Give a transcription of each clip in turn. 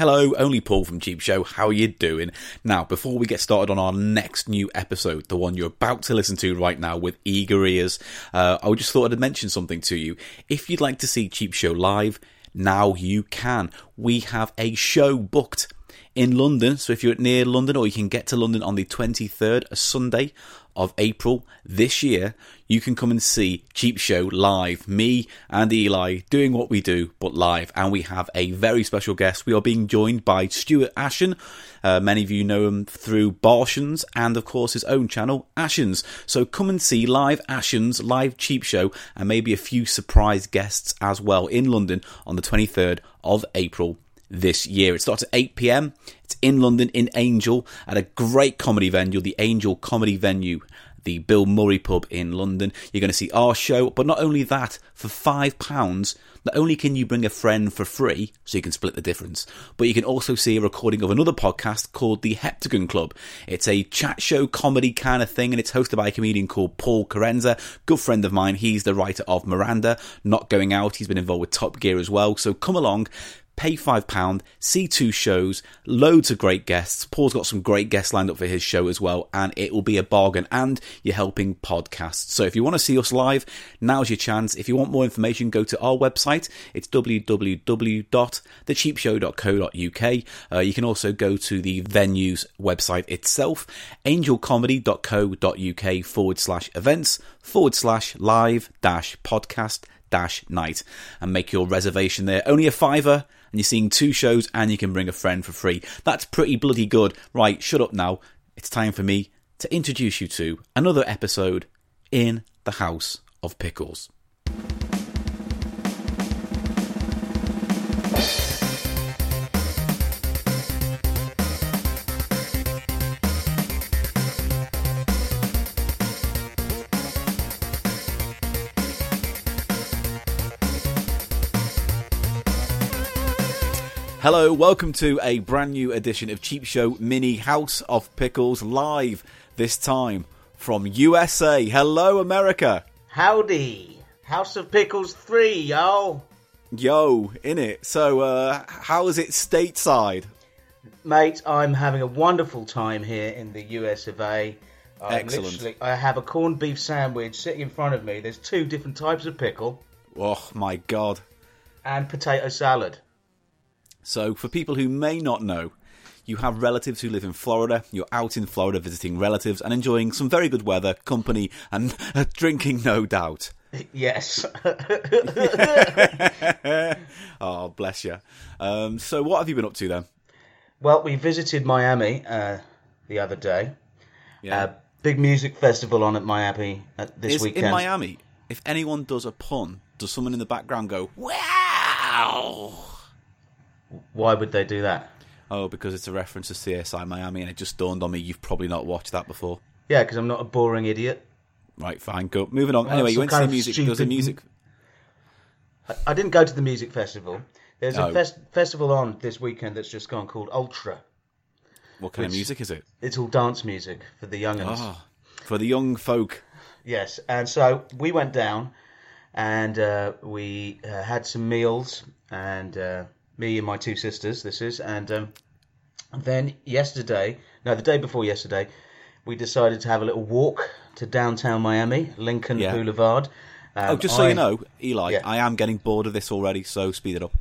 Hello, only Paul from Cheap Show. How are you doing? Now, before we get started on our next new episode, the one you're about to listen to right now with eager ears, uh, I just thought I'd mention something to you. If you'd like to see Cheap Show live, now you can. We have a show booked in London. So if you're near London or you can get to London on the 23rd, a Sunday of April this year, you can come and see Cheap Show live. Me and Eli doing what we do, but live. And we have a very special guest. We are being joined by Stuart Ashen. Uh, many of you know him through Barshens and, of course, his own channel, Ashens. So come and see live Ashens, live Cheap Show, and maybe a few surprise guests as well in London on the 23rd of April this year. It starts at 8 pm. It's in London, in Angel, at a great comedy venue, the Angel Comedy Venue, the Bill Murray pub in London. You're going to see our show, but not only that, for £5, not only can you bring a friend for free, so you can split the difference, but you can also see a recording of another podcast called The Heptagon Club. It's a chat show comedy kind of thing, and it's hosted by a comedian called Paul Kerensa, good friend of mine. He's the writer of Miranda, Not Going Out. He's been involved with Top Gear as well. So come along, pay £5, see two shows, loads of great guests. Paul's got some great guests lined up for his show as well, and it will be a bargain. And you're helping podcasts. So if you want to see us live, now's your chance. If you want more information, go to our website. It's www.thecheapshow.co.uk. Uh, you can also go to the venue's website itself, angelcomedy.co.uk forward slash events forward slash live dash podcast dash night and make your reservation there. Only a fiver and you're seeing two shows and you can bring a friend for free. That's pretty bloody good. Right, shut up now. It's time for me to introduce you to another episode in the House of Pickles. Hello, welcome to a brand new edition of Cheap Show Mini House of Pickles live this time from USA. Hello, America. Howdy. House of Pickles 3, yo. Yo, in it. So, uh, how is it stateside? Mate, I'm having a wonderful time here in the US of A. I'm Excellent. I have a corned beef sandwich sitting in front of me. There's two different types of pickle Oh my god. and potato salad. So, for people who may not know, you have relatives who live in Florida. You're out in Florida visiting relatives and enjoying some very good weather, company, and uh, drinking, no doubt. Yes. Oh, bless you. Um, so, what have you been up to then? well, we visited Miami uh, the other day. Yeah. Uh, big music festival on at Miami uh, this is weekend. in Miami. If anyone does a pun, does someone in the background go "Wow"? Why would they do that? Oh, because it's a reference to CSI Miami, and it just dawned on me you've probably not watched that before. Yeah, because I'm not a boring idiot. Right, fine, go. Moving on. Well, anyway, you went to the music. There was a music. I- I didn't go to the music festival. There's Oh. a fest- festival on this weekend that's just gone called Ultra. What kind of music is it? It's all dance music for the youngins. Oh, for the young folk. Yes, and so we went down and uh, we uh, had some meals, and uh, me and my two sisters, this is, and um, then yesterday, no, the day before yesterday, we decided to have a little walk to downtown Miami, Lincoln Yeah. Boulevard. Um, Oh, just so I- you know, Eli, Yeah. I am getting bored of this already, so speed it up.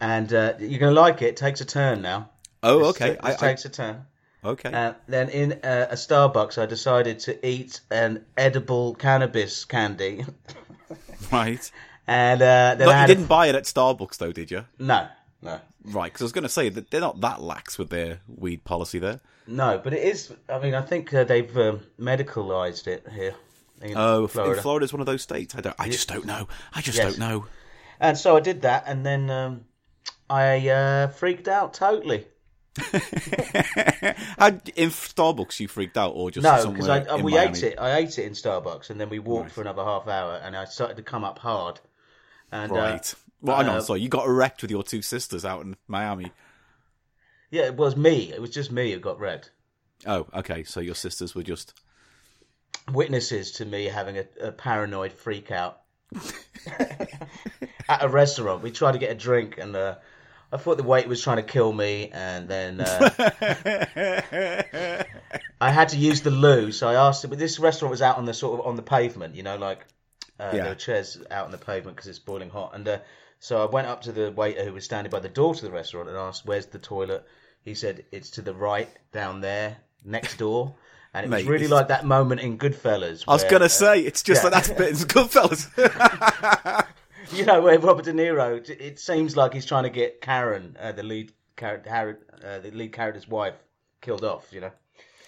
and uh, you're going to like it. it. Takes a turn now. Oh, This- okay. This I, I, takes a turn. okay. Uh, then in uh, a Starbucks, I decided to eat an edible cannabis candy, right. And uh, then you didn't buy it at Starbucks, though, did you? no, no, Right, because I was going to say that they're not that lax with their weed policy there. no. But it is. I mean, I think uh, they've um, medicalized it here. In Oh, Florida. Florida. Florida's one of those states. I don't. I just don't know. I just Yes. don't know. And so I did that, and then um, I uh, freaked out totally. How, in Starbucks, you freaked out, or just No, because we Miami? ate it. I ate it in Starbucks, and then we walked for another half hour, and I started to come up hard. And uh, Right. well, I know. uh, sorry, you got wrecked with your two sisters out in Miami. yeah, it was me. It was just me who got wrecked. Oh, okay. So your sisters were just. witnesses to me having a, a paranoid freak out at a restaurant. We tried to get a drink, and uh, I thought the waiter was trying to kill me, and then uh, I had to use the loo. So I asked him. But this restaurant was out on the sort of on the pavement, you know, like uh, Yeah. there were chairs out on the pavement because it's boiling hot. And uh, so I went up to the waiter who was standing by the door to the restaurant and asked, "Where's the toilet?" He said, "It's to the right, down there, next door." And it was really it's- like that moment in Goodfellas. I was gonna uh, say it's just yeah. like that bit in Goodfellas. you know, where Robert De Niro, it seems like he's trying to get Karen, uh, the lead character, uh, the lead character's wife, killed off. You know,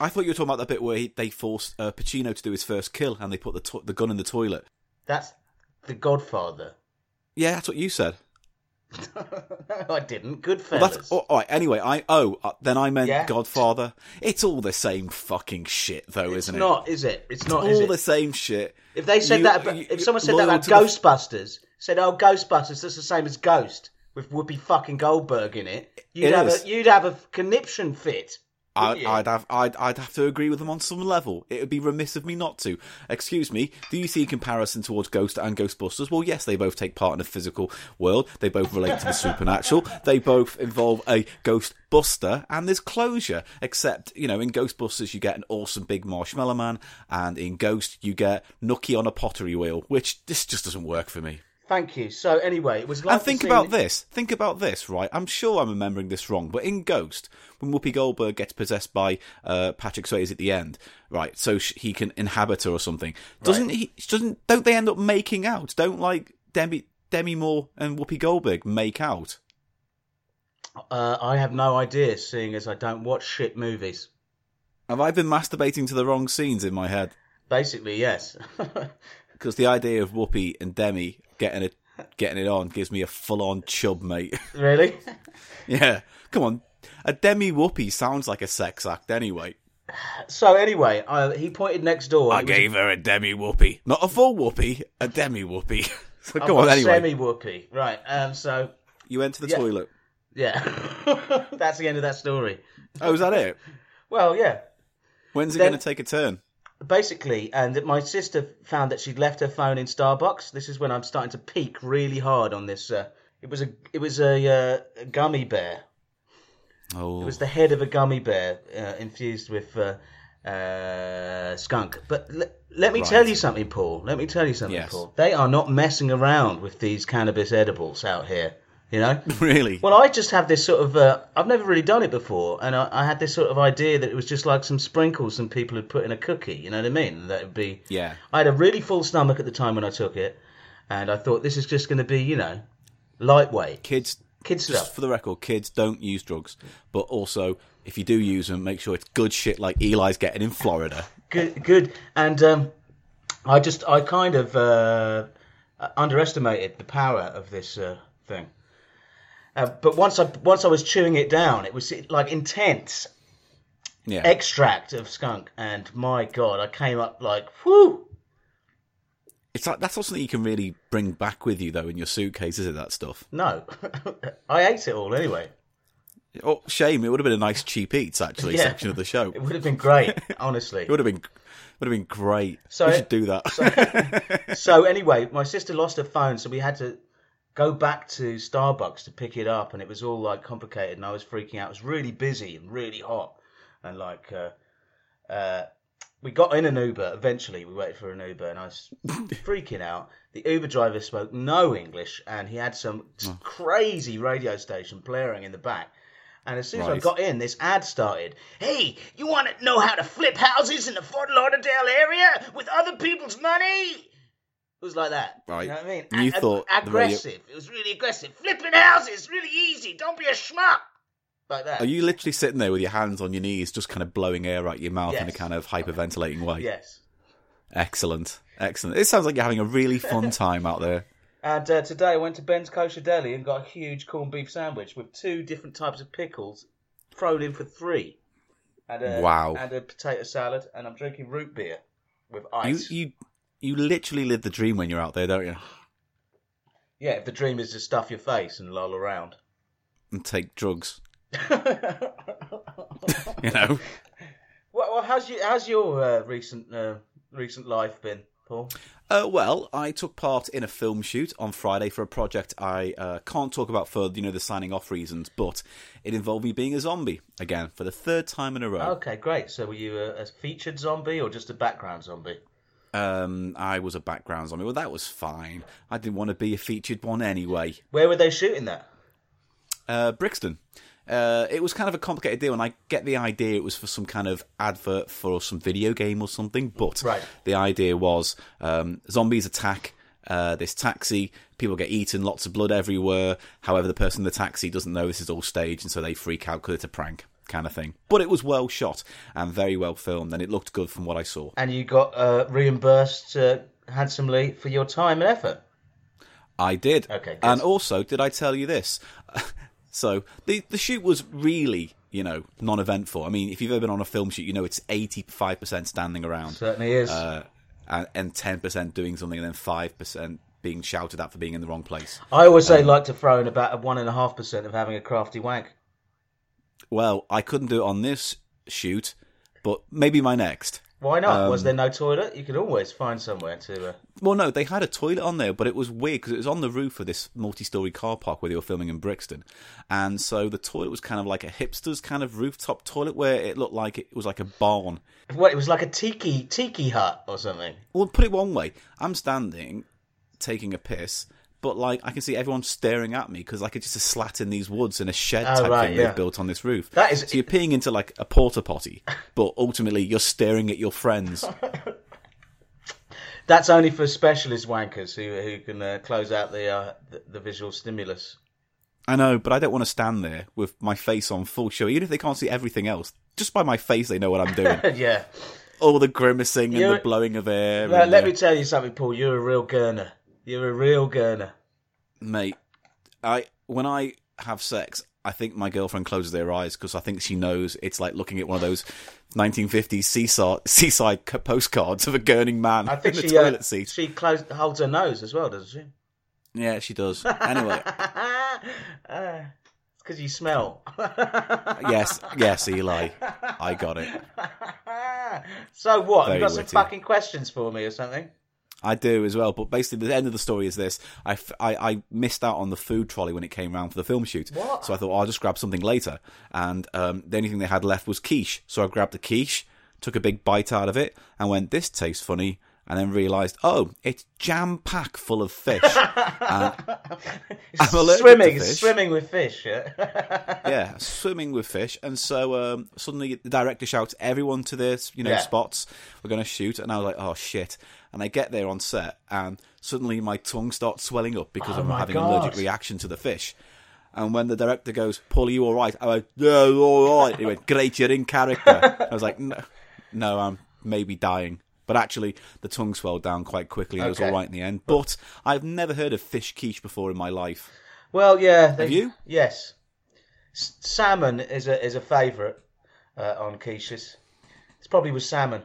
I thought you were talking about that bit where he, they forced uh, Pacino to do his first kill, and they put the to- the gun in the toilet. That's The Godfather. Yeah, that's what you said. no, I didn't. Goodfellas. Well, that's oh, all right. Anyway, I oh uh, then I meant Yeah. Godfather. It's all the same fucking shit, though, it's isn't it? not, is it? It's not, all is it? the same shit. If they said You- that, about, you- if someone said that about to the- Ghostbusters, said, "Oh, Ghostbusters, that's the same as Ghost with Whoopi fucking Goldberg in it," you'd It have is. a you'd have a conniption fit. I, wouldn't? I'd have I'd, I'd have to agree with them on some level. It would be remiss of me not to. Excuse me. Do you see a comparison towards Ghost and Ghostbusters? Well, yes, they both take part in a physical world. They both relate to the supernatural. They both involve a ghost buster, and there's closure. Except, you know, in Ghostbusters you get an awesome big marshmallow man, and in Ghost you get Nookie on a pottery wheel, which this just doesn't work for me. Thank you. So anyway, it was like And think about this. Think about this, right? I'm sure I'm remembering this wrong, but in Ghost, when Whoopi Goldberg gets possessed by uh, Patrick Swayze at the end, right? So sh- he can inhabit her or something. Doesn't he? Doesn't don't they end up making out? Don't like Demi Demi Moore and Whoopi Goldberg make out? Uh, I have no idea, seeing as I don't watch shit movies. Have I been masturbating to the wrong scenes in my head? Basically, yes. Because the idea of Whoopi and Demi getting it getting it on gives me a full on chub, mate. really? yeah, come on. A Demi Whoopi sounds like a sex act anyway. So anyway, uh, he pointed next door. I gave her a demi whoopee, not a full whoopee, a demi whoopee. so go on anyway. Semi whoopee. Right. Um. So You went to the Yeah. toilet. yeah, that's the end of that story. Oh, is that it? Well, yeah. When's it going to take a turn? Basically, and my sister found that she'd left her phone in Starbucks. This is when I'm starting to peak really hard on this. Uh, it was a it was a, uh, gummy bear. Oh, It was the head of a gummy bear uh, infused with uh, uh, skunk. But le- let me Right. tell you something, Paul. Let me tell you something, Yes. Paul. They are not messing around with these cannabis edibles out here. You know. really? Well, I just have this sort of. Uh, I've never really done it before, and I, I had this sort of idea that it was just like some sprinkles some people had put in a cookie. You know what I mean? That would be. Yeah. I had a really full stomach at the time when I took it, and I thought this is just going to be, you know, lightweight, Kids, kid just stuff. for the record, kids don't use drugs, but also if you do use them, make sure it's good shit like Eli's getting in Florida. Good, good. And um, I just, I kind of uh, underestimated the power of this uh, thing. Uh, but once I once I was chewing it down, it was like intense Yeah. extract of skunk, and my god, I came up like whoo. It's like that's not something you can really bring back with you though in your suitcase, is it? That stuff. No, I ate it all anyway. Oh, shame! It would have been a nice cheap eats actually Yeah. section of the show. It would have been great, honestly. It would have been would have been great. So we should do that. so anyway, my sister lost her phone, so we had to go back to Starbucks to pick it up, and it was all like complicated, and I was freaking out. It was really busy and really hot, and like uh, uh, we got in an Uber. Eventually, we waited for an Uber, and I was freaking out. The Uber driver spoke no English, and he had some crazy radio station blaring in the back. And as soon as I got in, this ad started. Hey, you want to know how to flip houses in the Fort Lauderdale area with other people's money? It was like that. Right. You know what I mean? And you A- thought the radio- aggressive. It was really aggressive. Flipping houses, really easy. Don't be a schmuck. Like that. Are you literally sitting there with your hands on your knees, just kind of blowing air out your mouth in a kind of hyperventilating way? Yes. Excellent, excellent. It sounds like you're having a really fun time out there. And uh, today I went to Ben's Kosher Deli and got a huge corned beef sandwich with two different types of pickles thrown in for three. And a, Wow. And a potato salad, and I'm drinking root beer with ice. you you literally live the dream when you're out there, don't you? Yeah, if the dream is to stuff your face and loll around. And take drugs. You know. well, how's your how's your uh, recent uh, recent life been, Paul? Uh, well, I took part in a film shoot on Friday for a project I uh, can't talk about for you know the signing off reasons, but it involved me being a zombie again for the third time in a row. Okay, great. So were you a, a featured zombie or just a background zombie? Um, I was a background zombie. Well, that was fine. I didn't want to be a featured one anyway. Where were they shooting that? Uh, Brixton. Uh, it was kind of a complicated deal, and I get the idea it was for some kind of advert for some video game or something. But Right. the idea was um, zombies attack uh, this taxi, people get eaten, lots of blood everywhere. However, the person in the taxi doesn't know this is all staged, and so they freak out because it's a prank kind of thing. But it was well shot and very well filmed, and it looked good from what I saw. And you got uh, reimbursed uh, handsomely for your time and effort. I did. Okay, good. And also, did I tell you this? so the the shoot was really, you know, non-eventful. I mean, if you've ever been on a film shoot, you know it's eighty five percent standing around, Certainly is. uh, and ten percent doing something, and then five percent being shouted at for being in the wrong place. I always um, say like to throw in about a one and a half percent of having a crafty wank. Well, I couldn't do it on this shoot, but maybe my next. Why not? Um, Was there no toilet? You could always find somewhere to. Uh... Well, no, they had a toilet on there, but it was weird because it was on the roof of this multi-story car park where they were filming in Brixton, and so the toilet was kind of like a hipster's kind of rooftop toilet where it looked like it was like a barn. What? It was like a tiki tiki hut or something. Well, put it one way, I'm standing taking a piss, but like I can see everyone staring at me because like it's just a slat in these woods and a shed Oh, type right, thing yeah. they've built on this roof. That is- so you're peeing into like a porta potty, but ultimately you're staring at your friends. That's only for specialist wankers who who can uh, close out the, uh, the the visual stimulus. I know, but I don't want to stand there with my face on full show, even if they can't see everything else. Just by my face, they know what I'm doing. yeah. All the grimacing and You're- the blowing of air. Let, let the- me tell you something, Paul. You're a real gurner. You're a real gurner. mate. I when I have sex, I think my girlfriend closes their eyes because I think she knows it's like looking at one of those 1950s seaside seaside postcards of a gurning man I think in she uh, toilet seat. she holds her nose as well, doesn't she? Yeah, she does. Anyway, uh, because you smell. yes, yes, Eli, I got it. so what? Very you got some fucking questions for me or something? I do as well. But basically, the end of the story is this: I, f- I- I missed out on the food trolley when it came round for the film shoot. What? So I thought oh, I'll just grab something later, and um, the only thing they had left was quiche. So I grabbed the quiche, took a big bite out of it, and went, "This tastes funny." And then realised, oh, it's jam packed full of fish. allergic swimming, to fish. swimming with fish. Yeah. yeah, swimming with fish. And so um, suddenly the director shouts, "Everyone to this, you know, Yeah. spots. We're going to shoot." And I was like, "Oh shit!" And I get there on set, and suddenly my tongue starts swelling up because Oh I'm having an allergic reaction to the fish. And when the director goes, "Paul, are you all right?" I went, "Yeah, all right." He went, "Great, you're in character." I was like, "No, no, I'm maybe dying." But actually, the tongue swelled down quite quickly, and it was all right in the end. But I've never heard of fish quiche before in my life. Well, yeah. They, Have you? Yes. S- salmon is a is a favourite uh, on quiches. It's probably with salmon.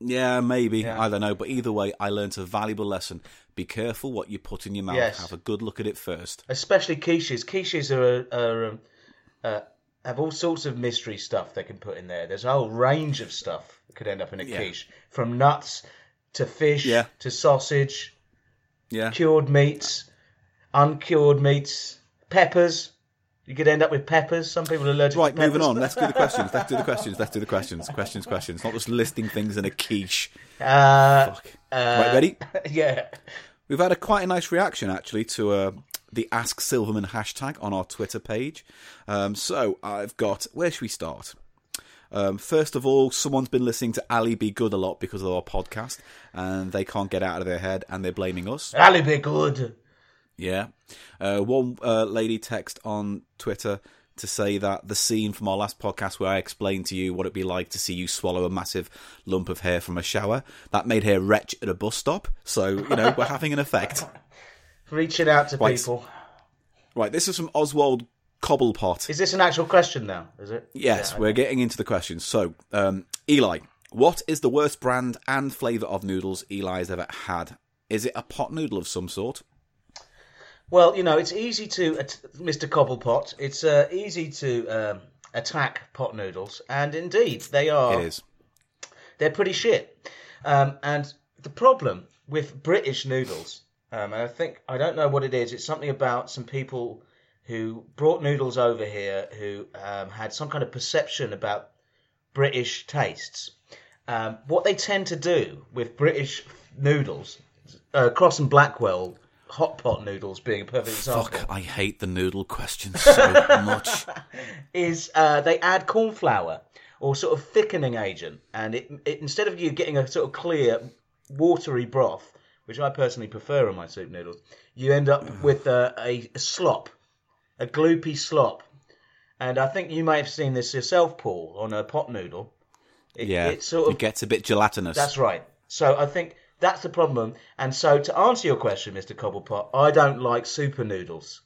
Yeah, maybe. Yeah. I don't know. But either way, I learnt a valuable lesson. Be careful what you put in your mouth. Yes. Have a good look at it first. especially quiches. Quiches are, are um, uh, have all sorts of mystery stuff they can put in there. There's a whole range of stuff that could end up in a Yeah. quiche, from nuts to fish Yeah. to sausage, Yeah. cured meats, uncured meats, peppers. You could end up with peppers. Some people are allergic Right, to peppers. moving on. Let's do the questions. Let's do the questions. Let's do the questions. Questions, questions. Not just listing things in a quiche. Uh, Fuck. right, ready? yeah. We've had a quite a nice reaction actually to uh, the Ask Silverman hashtag on our Twitter page. Um, so I've got where should we start? Um, first of all, someone's been listening to Ali Be Good a lot because of our podcast, and they can't get out of their head, and they're blaming us. Ali be good. Yeah. Uh, one uh, lady text on Twitter to say that the scene from our last podcast where I explained to you what it'd be like to see you swallow a massive lump of hair from a shower, that made her retch at a bus stop. So, you know, we're having an effect. Reaching out to Right. people. Right, this is from Oswald Cobblepot. Is this an actual question now? Is it? Yes, Yeah, we're getting into the questions. So, um, Eli, what is the worst brand and flavour of noodles Eli has ever had? Is it a pot noodle of some sort? Well, you know, it's easy to, at- Mr. Cobblepot, it's uh, easy to um, attack pot noodles, and indeed, they are. It is. They're pretty shit. Um, and the problem with British noodles, um, and I think I don't know what it is. It's something about some people who brought noodles over here who um, had some kind of perception about British tastes. Um, what they tend to do with British noodles, uh, Crosse and Blackwell hot pot noodles being a perfect example, Fuck, I hate the noodle question so much. is uh, they add corn flour or sort of thickening agent, and it, it instead of you getting a sort of clear, watery broth, which I personally prefer on my soup noodles, you end up with a, a, a slop, a gloopy slop. And I think you may have seen this yourself, Paul, on a pot noodle. It, Yeah, it sort of it gets a bit gelatinous. that's right. So I think that's the problem. And so to answer your question, Mr. Cobblepot, I don't like super noodles.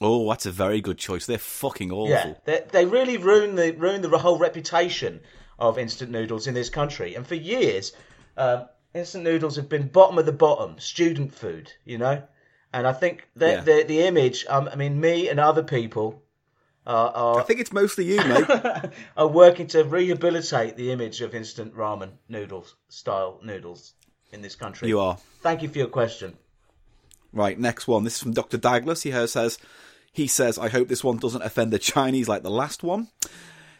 Oh, that's a very good choice. They're fucking awful. Yeah, they, they really ruin the ruin the whole reputation of instant noodles in this country. And for years, um, instant noodles have been bottom of the bottom, student food. You know, and I think that Yeah. the the image. Um, I mean, me and other people are I think it's mostly you, mate. are working to rehabilitate the image of instant ramen noodles style noodles in this country. you are. Thank you for your question. Right, next one. This is from Dr. Douglas. He says, he says, I hope this one doesn't offend the Chinese like the last one.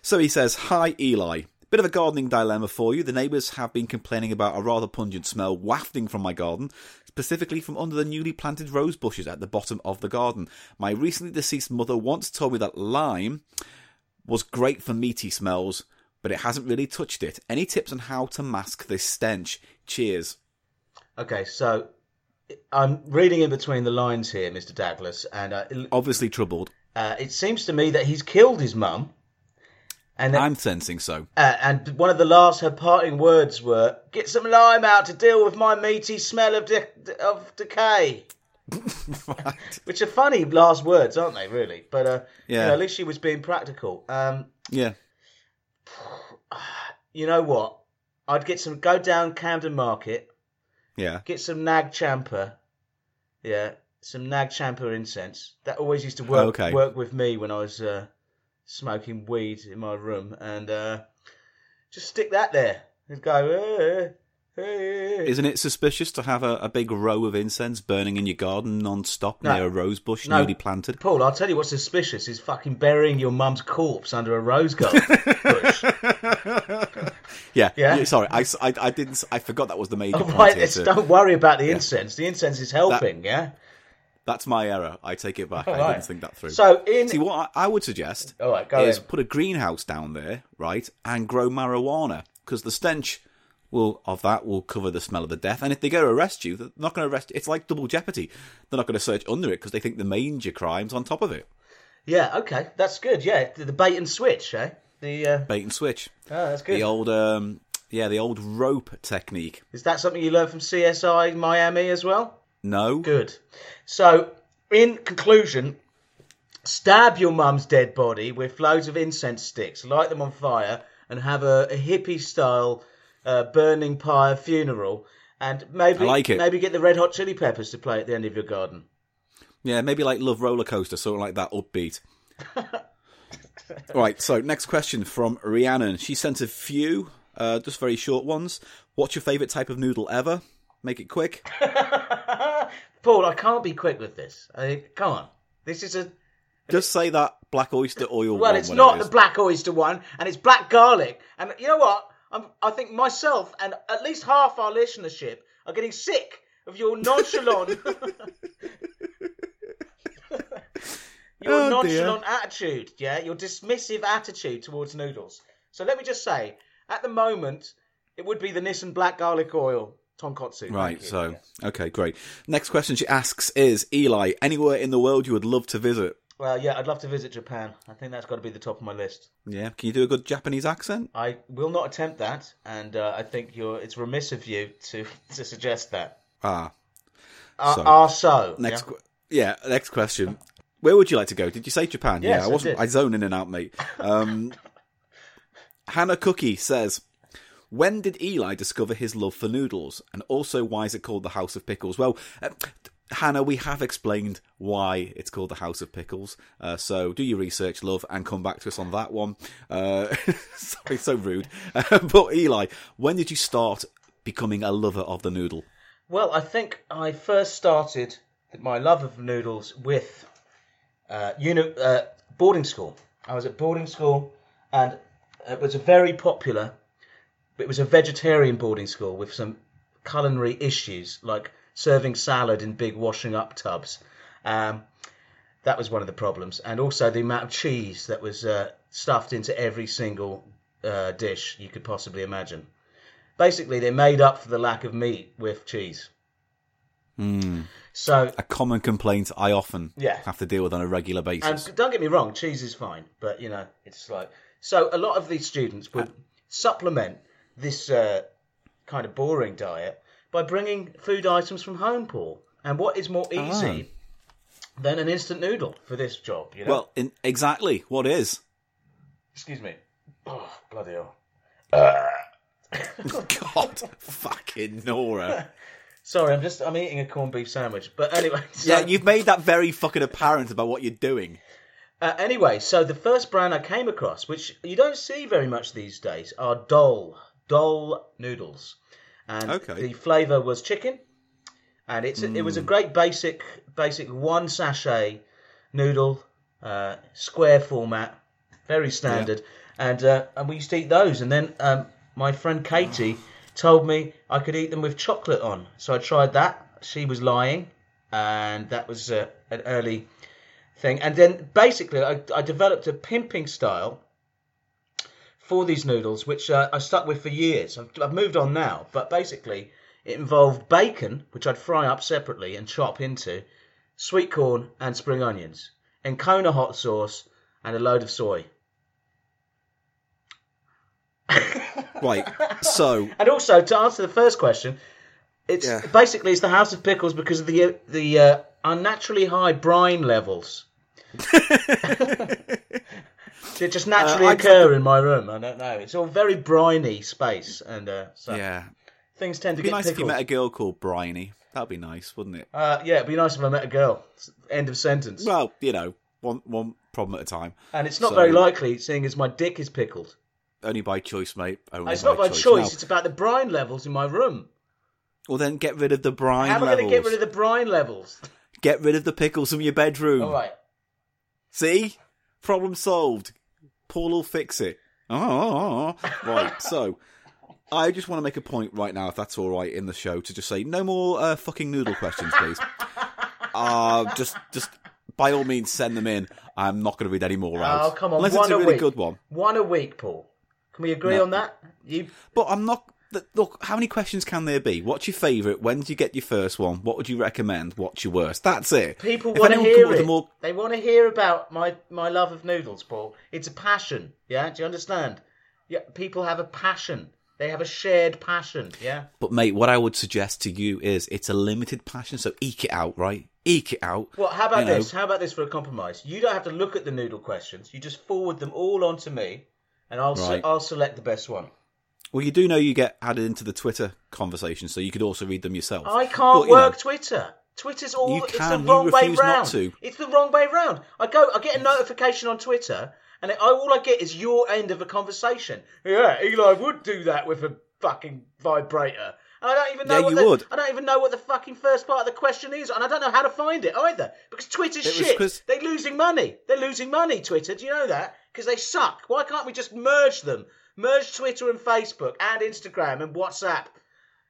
So he says, Hi, Eli. Bit of a gardening dilemma for you. The neighbours have been complaining about a rather pungent smell wafting from my garden, specifically from under the newly planted rose bushes at the bottom of the garden. My recently deceased mother once told me that lime was great for meaty smells, but it hasn't really touched it. Any tips on how to mask this stench? Cheers. Okay, so I'm reading in between the lines here, Mr. Douglas, and uh, Obviously troubled. uh, it seems to me that he's killed his mum. And then, I'm sensing so. uh, and one of the last her parting words were, "Get some lime out to deal with my meaty smell of de- of decay." Which are funny last words, aren't they? Really, but uh, you Yeah. know, at least she was being practical. Um, Yeah. you know what? I'd get some. Go down Camden Market, Yeah. get some Nag Champa. Yeah, some Nag Champa incense. That always used to work Okay. work with me when I was uh, smoking weed in my room, and uh, just stick that there. And go. "Eh, eh." Isn't it suspicious to have a, a big row of incense burning in your garden non-stop No. near a rose bush No. newly planted? Paul, I'll tell you what's suspicious is fucking burying your mum's corpse under a rose garden bush. Yeah. Yeah? Sorry, I, I- I didn't. I forgot that was the major Oh, point right, don't worry about the incense. The incense is helping, yeah? That's my error. I take it back. I right. didn't think that through. So, in. See, what I, I would suggest All right, is in. put a greenhouse down there, right, and grow marijuana because the stench will of that will cover the smell of the death. And if they go to arrest you, they're not going to arrest. It's like double jeopardy. They're not going to search under it because they think the major crimes on top of it. Yeah, okay, that's good. Yeah, the, the bait and switch, eh? The uh, Bait and switch. oh, that's good. The old, um, yeah, the old rope technique. Is that something you learned from CSI Miami as well? No, Good. So, in conclusion, stab your mum's dead body with loads of incense sticks, light them on fire, and have a, a hippie style uh, burning pyre funeral. And maybe like maybe get the Red Hot Chili Peppers to play at the end of your garden. yeah, maybe like Love Roller Coaster, something like that, upbeat. right. So next question from Rhiannon. She sent a few, uh, just very short ones. What's your favourite type of noodle ever? Make it quick. Paul, I can't be quick with this. I, come on, this is a Just say that black oyster oil. well. it's not it the black oyster one, and it's black garlic. And you know what? I'm, I think myself and at least half our listenership are getting sick of your nonchalant, your Oh, dear. nonchalant attitude. Yeah, your dismissive attitude towards noodles. So let me just say, at the moment, it would be the Nissin black garlic oil tonkotsu. Right. So Yeah. okay, great. Next question she asks is Eli. Anywhere in the world you would love to visit? Well, yeah, I'd love to visit Japan. I think that's got to be the top of my list. Yeah. Can you do a good Japanese accent? I will not attempt that, and uh, I think you're. It's remiss of you to to suggest that. Ah. Uh, So, are so Next. yeah? Yeah. Next question. Where would you like to go? Did you say Japan? Yes, yeah. I I wasn't. did. I, zone in and out, mate. Um, Hannah Cookie says. When did Eli discover his love for noodles? And also, why is it called the House of Pickles? Well, uh, Hannah, we have explained why it's called the House of Pickles. Uh, so do your research, love, and come back to us on that one. Uh, sorry, so rude. Uh, but Eli, when did you start becoming a lover of the noodle? Well, I think I first started my love of noodles with uh, uni- uh, boarding school. I was at boarding school, and it was a very popular. It was a vegetarian boarding school with some culinary issues, like serving salad in big washing up tubs. Um, that was one of the problems, and also the amount of cheese that was uh, stuffed into every single uh, dish you could possibly imagine. Basically, they made up for the lack of meat with cheese. So, A common complaint I often Yeah. have to deal with on a regular basis. and don't get me wrong, cheese is fine, but you know, it's like so. A lot of these students would supplement this uh, kind of boring diet by bringing food items from home, Paul. And what is more easy than an instant noodle for this job? You know. well, in, exactly what is? excuse me. Oh, bloody hell. God, fucking Nora. Sorry, I'm just I'm eating a corned beef sandwich. But anyway, so, Yeah, you've made that very fucking apparent about what you're doing. Uh, anyway, so the first brand I came across, which you don't see very much these days, are Doll Doll noodles, and Okay. the flavour was chicken, and it's it was a great basic basic one sachet noodle, uh, square format, very standard, and uh, and we used to eat those, and then um, my friend Katie told me I could eat them with chocolate on, so I tried that. She was lying, and that was uh, an early thing. And then basically, I, I developed a pimping style for these noodles, which uh, I stuck with for years. I've, I've moved on now, but basically, it involved bacon, which I'd fry up separately and chop into, sweet corn and spring onions, and Kona hot sauce, and a load of soy. Right, so And also, to answer the first question, it's Yeah. basically it's the House of Pickles because of the the uh, unnaturally high brine levels. They just naturally Uh, occur in my room. I don't know. It's all very briny space, and uh, so yeah, things tend to it'd be get nice if you met a girl called Briny. That'd be nice, wouldn't it? Uh, yeah, it'd be nice if I met a girl. End of sentence. Well, you know, one one problem at a time. and it's not so- very likely, seeing as my dick is pickled. Only by choice, mate. Only It's not by choice. Now, It's about the brine levels in my room. well, then get rid of the brine How am I going to get rid of the brine levels? Get rid of the pickles from your bedroom. All right. See? Problem solved. Paul will fix it. Oh, right. So, I just want to make a point right now, if that's all right, in the show, to just say no more uh, fucking noodle questions, please. uh, just, just by all means, send them in. I'm not going to read any more out. Oh, come on, Unless one it's a a really week. good one. One a week, Paul. Can we agree No. on that? You But I'm not. Look, how many questions can there be? What's your favourite? When did you get your first one? What would you recommend? What's your worst? That's it. people want to hear it. more They want to hear about my my love of noodles, Paul. It's a passion. Yeah, do you understand? Yeah, people have a passion. They have a shared passion. Yeah. But mate, what I would suggest to you is it's a limited passion, so eke it out, right? Eke it out. Well, how about You know. this? How about this for a compromise? You don't have to look at the noodle questions. You just forward them all on to me, and I'll se- I'll select the best one. Well, you do know you get added into the Twitter conversation, so you could also read them yourself. I can't But, you work know, Twitter. Twitter's all You it's can, the you wrong way refuse not round. to. It's the wrong way round. I go I get a notification on Twitter and it, I, all I get is your end of a conversation. Yeah, Eli would do that with a fucking vibrator. And I don't even know Yeah, what you the, would. I don't even know what the fucking first part of the question is, and I don't know how to find it either. Because Twitter's It shit. They're losing money. They're losing money, Twitter. Do you know that? Because they suck. Why can't we just merge them? Merge Twitter and Facebook and Instagram and WhatsApp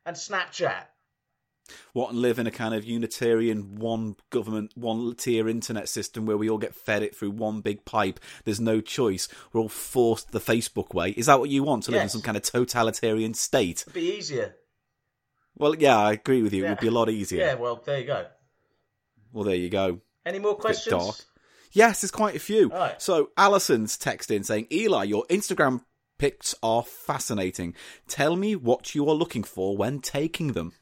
and Snapchat. what and live in a kind of Unitarian one government, one tier internet system where we all get fed it through one big pipe. There's no choice. We're all forced the Facebook way. Is that what you want to live in some kind of totalitarian state? It'd be easier. Well, yeah, I agree with you. It would be a lot easier. Yeah, well, there you go. Well, there you go. Any more questions? Yes, there's quite a few. Right. So Alison's texting saying, Eli, your Instagram pics are fascinating. Tell me what you are looking for when taking them.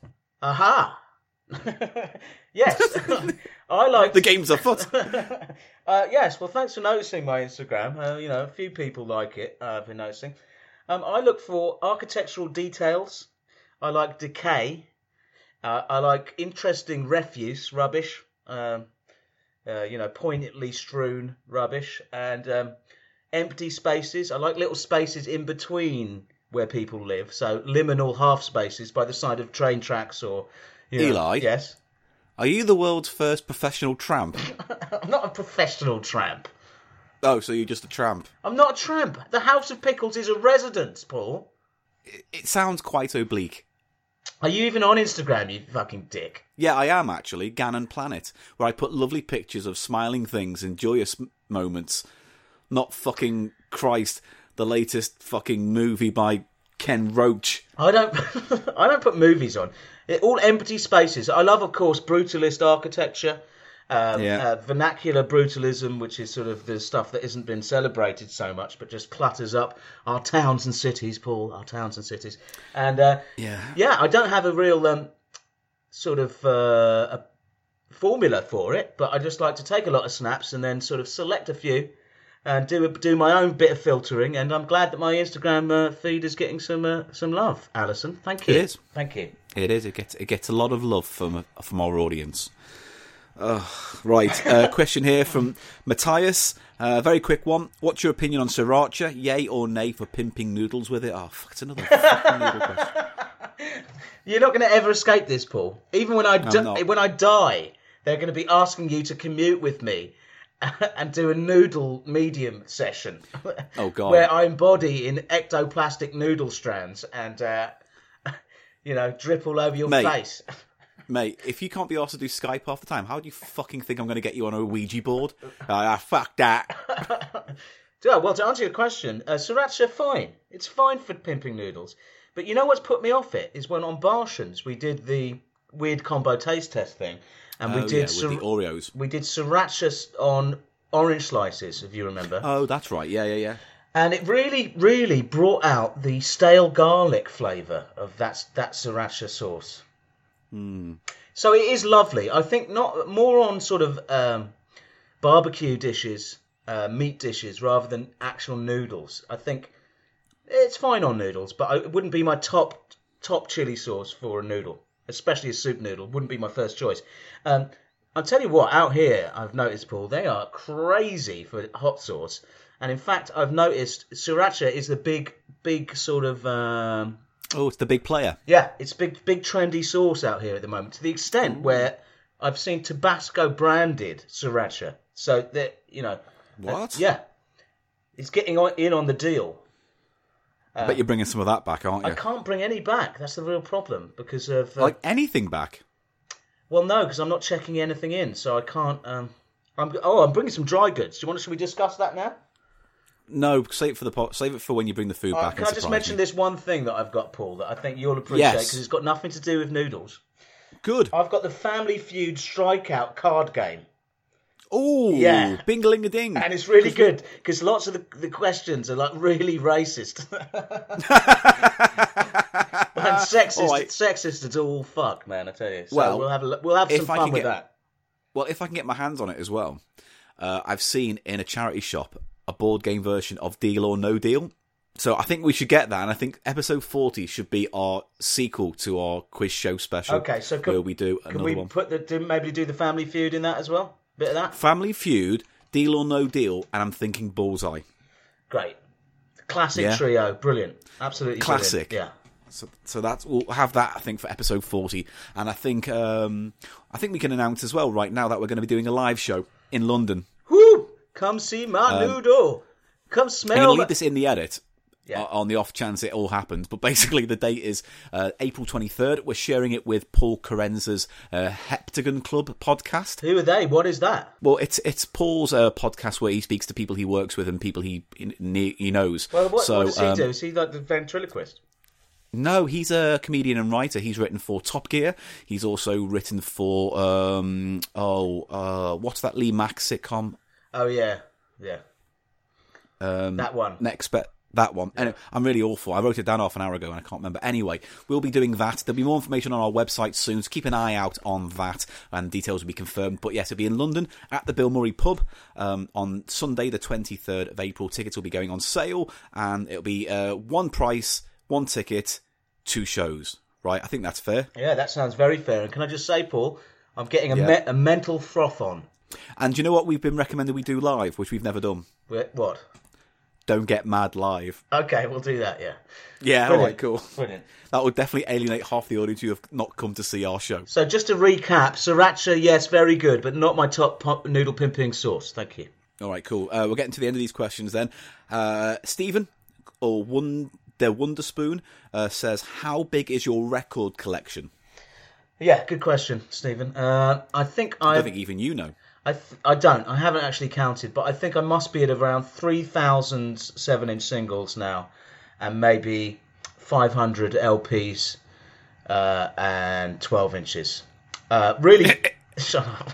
Aha! yes, I like The game's afoot. uh, yes, well, thanks for noticing my Instagram. Uh, you know, a few people like it. Uh, I've been noticing. Um, I look for architectural details. I like decay. Uh, I like interesting refuse, rubbish. Um, uh, you know, poignantly strewn rubbish and um, empty spaces. I like little spaces in between where people live, so liminal half spaces by the side of train tracks or. You know, Eli? Yes. Are you the world's first professional tramp? I'm not a professional tramp. oh, so you're just a tramp. I'm not a tramp. The House of Pickles is a residence, Paul. It sounds quite oblique. Are you even on Instagram, you fucking dick? Yeah, I am actually Gannon Planet, where I put lovely pictures of smiling things and joyous m- moments. Not fucking Christ, the latest fucking movie by Ken Loach. I don't. I don't put movies on. It, all empty spaces. I love, of course, brutalist architecture, um, Yeah. uh, vernacular brutalism, which is sort of the stuff that isn't been celebrated so much, but just clutters up our towns and cities, Paul. Our towns and cities, and uh, Yeah. yeah, I don't have a real um, sort of uh, a formula for it, but I just like to take a lot of snaps and then sort of select a few and do do my own bit of filtering. And I'm glad that my Instagram uh, feed is getting some uh, some love, Alison. Thank you. It is. Thank you. It is. It gets it gets a lot of love from from our audience. Right. Uh, question here from Matthias. Uh, very quick one. What's your opinion on sriracha? Yay or nay for pimping noodles with it? Oh, fuck, it's another fucking noodle question. You're not going to ever escape this, Paul. Even when I di- when I die, they're going to be asking you to commute with me and do a noodle medium session. Oh, God. Where I embody in ectoplastic noodle strands and uh, you know drip all over your Mate. face. Mate, if you can't be asked to do Skype half the time, how do you fucking think I'm going to get you on a Ouija board? Ah, fuck that. Yeah, well, to answer your question, uh, sriracha fine. It's fine for pimping noodles. But you know what's put me off it is when on Barshens we did the weird combo taste test thing, and we oh, did yeah, sir- the Oreos. we did sriracha on orange slices, if you remember. Oh, that's right. Yeah, yeah, yeah. and it really, really brought out the stale garlic flavour of that that sriracha sauce. So it is lovely. I think not more on sort of um, barbecue dishes, uh, meat dishes, rather than actual noodles. I think it's fine on noodles, but it wouldn't be my top top chili sauce for a noodle, especially a soup noodle. Wouldn't be my first choice. Um, I'll tell you what, out here I've noticed, Paul, they are crazy for hot sauce. And in fact, I've noticed sriracha is the big, big sort of um, Oh, it's the big player. yeah, it's big, big trendy sauce out here at the moment. To the extent where I've seen Tabasco branded sriracha. So that you know, What? yeah, it's getting on, in on the deal. I bet you're bringing some of that back, aren't you? I can't bring any back. That's the real problem because of uh, Like anything back. well, no, because I'm not checking anything in, so I can't. Um, I'm oh, I'm bringing some dry goods. Do you want? to? Should we discuss that now? No, save it for the pot. Save it for when you bring the food Uh, back. can and I just mention me. this one thing that I've got, Paul, that I think you'll appreciate Yes. because it's got nothing to do with noodles. Good. I've got the Family Feud Strikeout card game. Oh, Yeah. Bingaling a ding. And it's really good because lots of the, the questions are like really racist and sexist. Right. Sexist as all fuck, man. I tell you. So Well, we'll have a, we'll have some fun with get- that. Well, if I can get my hands on it as well, uh, I've seen in a charity shop a board game version of Deal or No Deal. So I think we should get that, and I think episode forty should be our sequel to our quiz show special. Okay, so can- where we do Can we one. put the do, maybe do the Family Feud in that as well? Bit of that. Family Feud, Deal or No Deal, and I'm thinking Bullseye. Great. Classic Yeah. trio. Brilliant. Absolutely brilliant. Classic. Yeah. So, so that's we'll have that I think for episode forty, and I think um, I think we can announce as well right now that we're going to be doing a live show in London. Whoo! Come see my noodle. Come I'm going smell. to leave this in the edit. Yeah. On the off chance it all happens, but basically the date is uh, April 23rd. We're sharing it with Paul Kerensa's uh, Heptagon Club podcast. Who are they? What is that? Well, it's it's Paul's uh, podcast where he speaks to people he works with and people he he, he knows. Well, what, so what does he um, do? Is he like the ventriloquist? No, he's a comedian and writer. He's written for Top Gear. He's also written for um oh uh what's that Lee Mack sitcom? Oh yeah, yeah. Um, that one. Next bet. That one. Anyway, I'm really awful. I wrote it down half an hour ago and I can't remember. Anyway, we'll be doing that. There'll be more information on our website soon, so keep an eye out on that and details will be confirmed. But yes, it'll be in London at the Bill Murray pub um, on Sunday, the 23rd of April. Tickets will be going on sale and it'll be uh, one price, one ticket, two shows. Right? I think that's fair. Yeah, that sounds very fair. And can I just say, Paul, I'm getting a, Yeah. me- a mental froth on. And do you know what we've been recommended we do live, which we've never done? What? Don't Get Mad live. Okay, we'll do that. Yeah. Yeah, Brilliant. all right, cool. Brilliant. That would definitely alienate half the audience who have not come to see our show. So just to recap, sriracha, yes, very good, but not my top pop noodle pimping sauce. Thank you. All right, cool. Uh, we're getting to the end of these questions then. Uh, Stephen, or one, the Wonder Spoon, uh, says, "How big is your record collection?" Yeah, good question, Stephen. Uh, I think I I, don't think even you know. I, th- I don't. I haven't actually counted, but I think I must be at around three thousand seven-inch singles now, and maybe five hundred LPs uh, and twelve inches. Uh, really, shut up.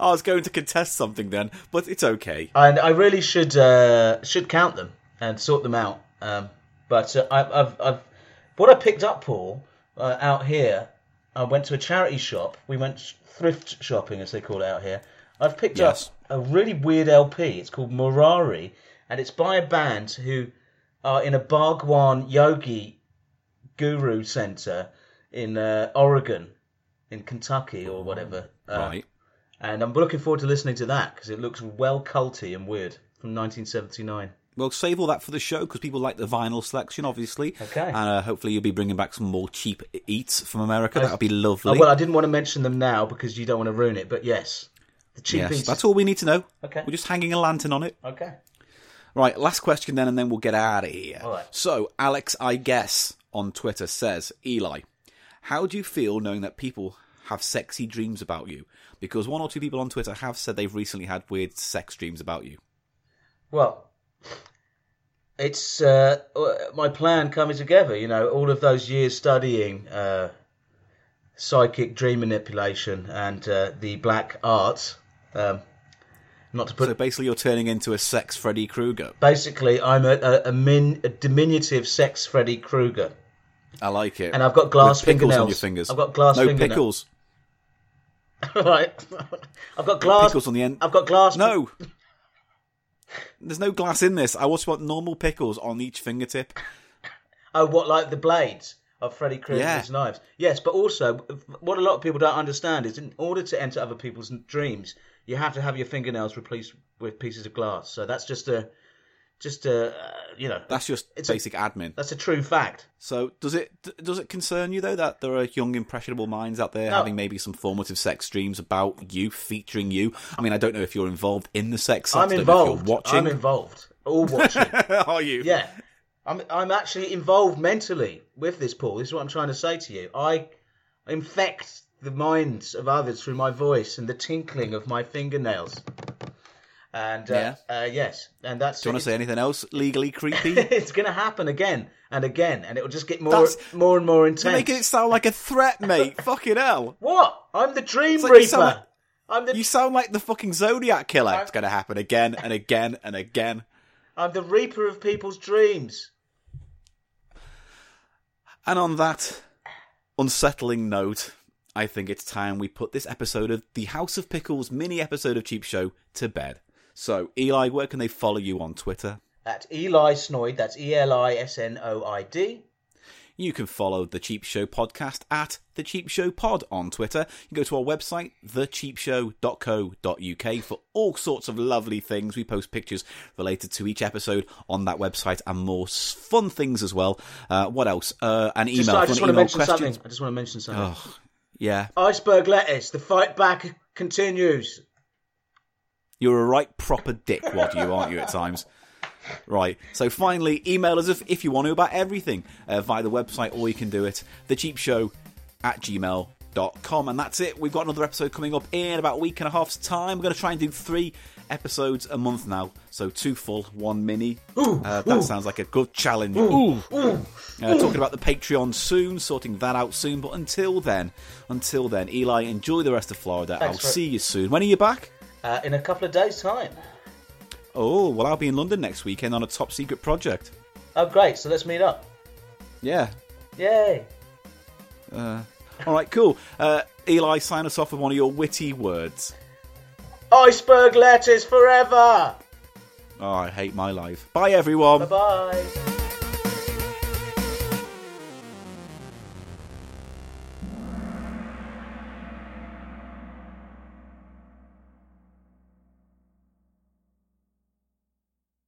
I was going to contest something then, but it's okay. and I really should uh, should count them and sort them out. Um, but uh, I, I've, I've what I picked up, Paul, uh, out here. I went to a charity shop. We went thrift shopping, as they call it out here. I've picked Yes. up a really weird LP. It's called Murari, and it's by a band who are in a Bhagwan Yogi Guru Center in uh, Oregon, in Kentucky or whatever. Uh, Right. and I'm looking forward to listening to that because it looks well culty and weird from 1979. Well, save all that for the show because people like the vinyl selection, obviously. Okay. And uh, hopefully you'll be bringing back some more cheap eats from America. That would be lovely. Oh, well, I didn't want to mention them now because you don't want to ruin it, but yes, the cheap yes, eats. that's all we need to know. Okay. We're just hanging a lantern on it. Okay. Right, last question then, and then we'll get out of here. All right. So, Alex, I guess, on Twitter says, Eli, how do you feel knowing that people have sexy dreams about you? Because one or two people on Twitter have said they've recently had weird sex dreams about you. Well, it's uh, my plan coming together. You know, all of those years studying uh, psychic dream manipulation and uh, the black arts. Um, not to put So basically, you're turning into a sex Freddy Krueger. basically, I'm a, a, a, min, a diminutive sex Freddy Krueger, I like it. and I've got glass fingernails. on your fingers. I've got glass no fingernails. pickles. right. I've got glass. Pickles on the end. I've got glass. No. There's no glass in this. I just want normal pickles on each fingertip. Oh, what like the blades of Freddy Krueger's Yeah. knives? Yes, but also what a lot of people don't understand is in order to enter other people's dreams, you have to have your fingernails replaced with pieces of glass. So that's just a, just a, uh, you know, That's just It's a- basic admin. that's a true fact. So does it does it concern you though that there are young impressionable minds out there No. having maybe some formative sex dreams about you, featuring you? I mean, I don't know if you're involved in the sex. I'm I don't if involved. You're watching. I'm involved. All watching. are you? yeah, I'm. I'm actually involved mentally with this, Paul. This is what I'm trying to say to you. I infect the minds of others through my voice and the tinkling of my fingernails. And uh, Yeah. uh, yes, and that's Do you want to say anything else legally creepy? it's going to happen again and again, and it will just get more, That's- more and more You're intense. making it sound like a threat, mate. Fucking hell. What? I'm the Dream like Reaper. like- I'm the You sound like the fucking Zodiac killer. It's going to happen again and again and again. I'm the Reaper of people's dreams. And on that unsettling note, I think it's time we put this episode of the House of Pickles mini episode of Cheap Show to bed. So, Eli, where can they follow you on Twitter? At Eli Snoid. That's E L I S N O I D. You can follow the Cheap Show podcast at the Cheap Show Pod on Twitter. You can go to our website, thecheapshow.co.uk, for all sorts of lovely things. We post pictures related to each episode on that website and more fun things as well. Uh, what else? Uh, an email. Just, I just wanna to mention questions- something. I just want to mention something. Oh, yeah. Iceberg lettuce. The fight back continues. You're a right proper dick, dickwad, you aren't you, at times? Right. So finally, email us if, if you want to about everything uh, via the website, or you can do it thecheapshow at gmail.com. And that's it. We've got another episode coming up in about a week and a half's time. We're going to try and do three episodes a month now. So two full, one mini. uh, that sounds like a good challenge. Ooh. Uh, talking about the Patreon soon, sorting that out soon. But until then, until then, Eli, enjoy the rest of Florida. I'll for- see you soon. When are you back? Uh, in a couple of days' time. Oh, well, I'll be in London next weekend on a top secret project. Oh, great. So let's meet up. Yeah. Yay. All right, cool. Uh, Eli, sign us off with one of your witty words. Iceberg lettuce forever. Oh, I hate my life. Bye, everyone. Bye bye.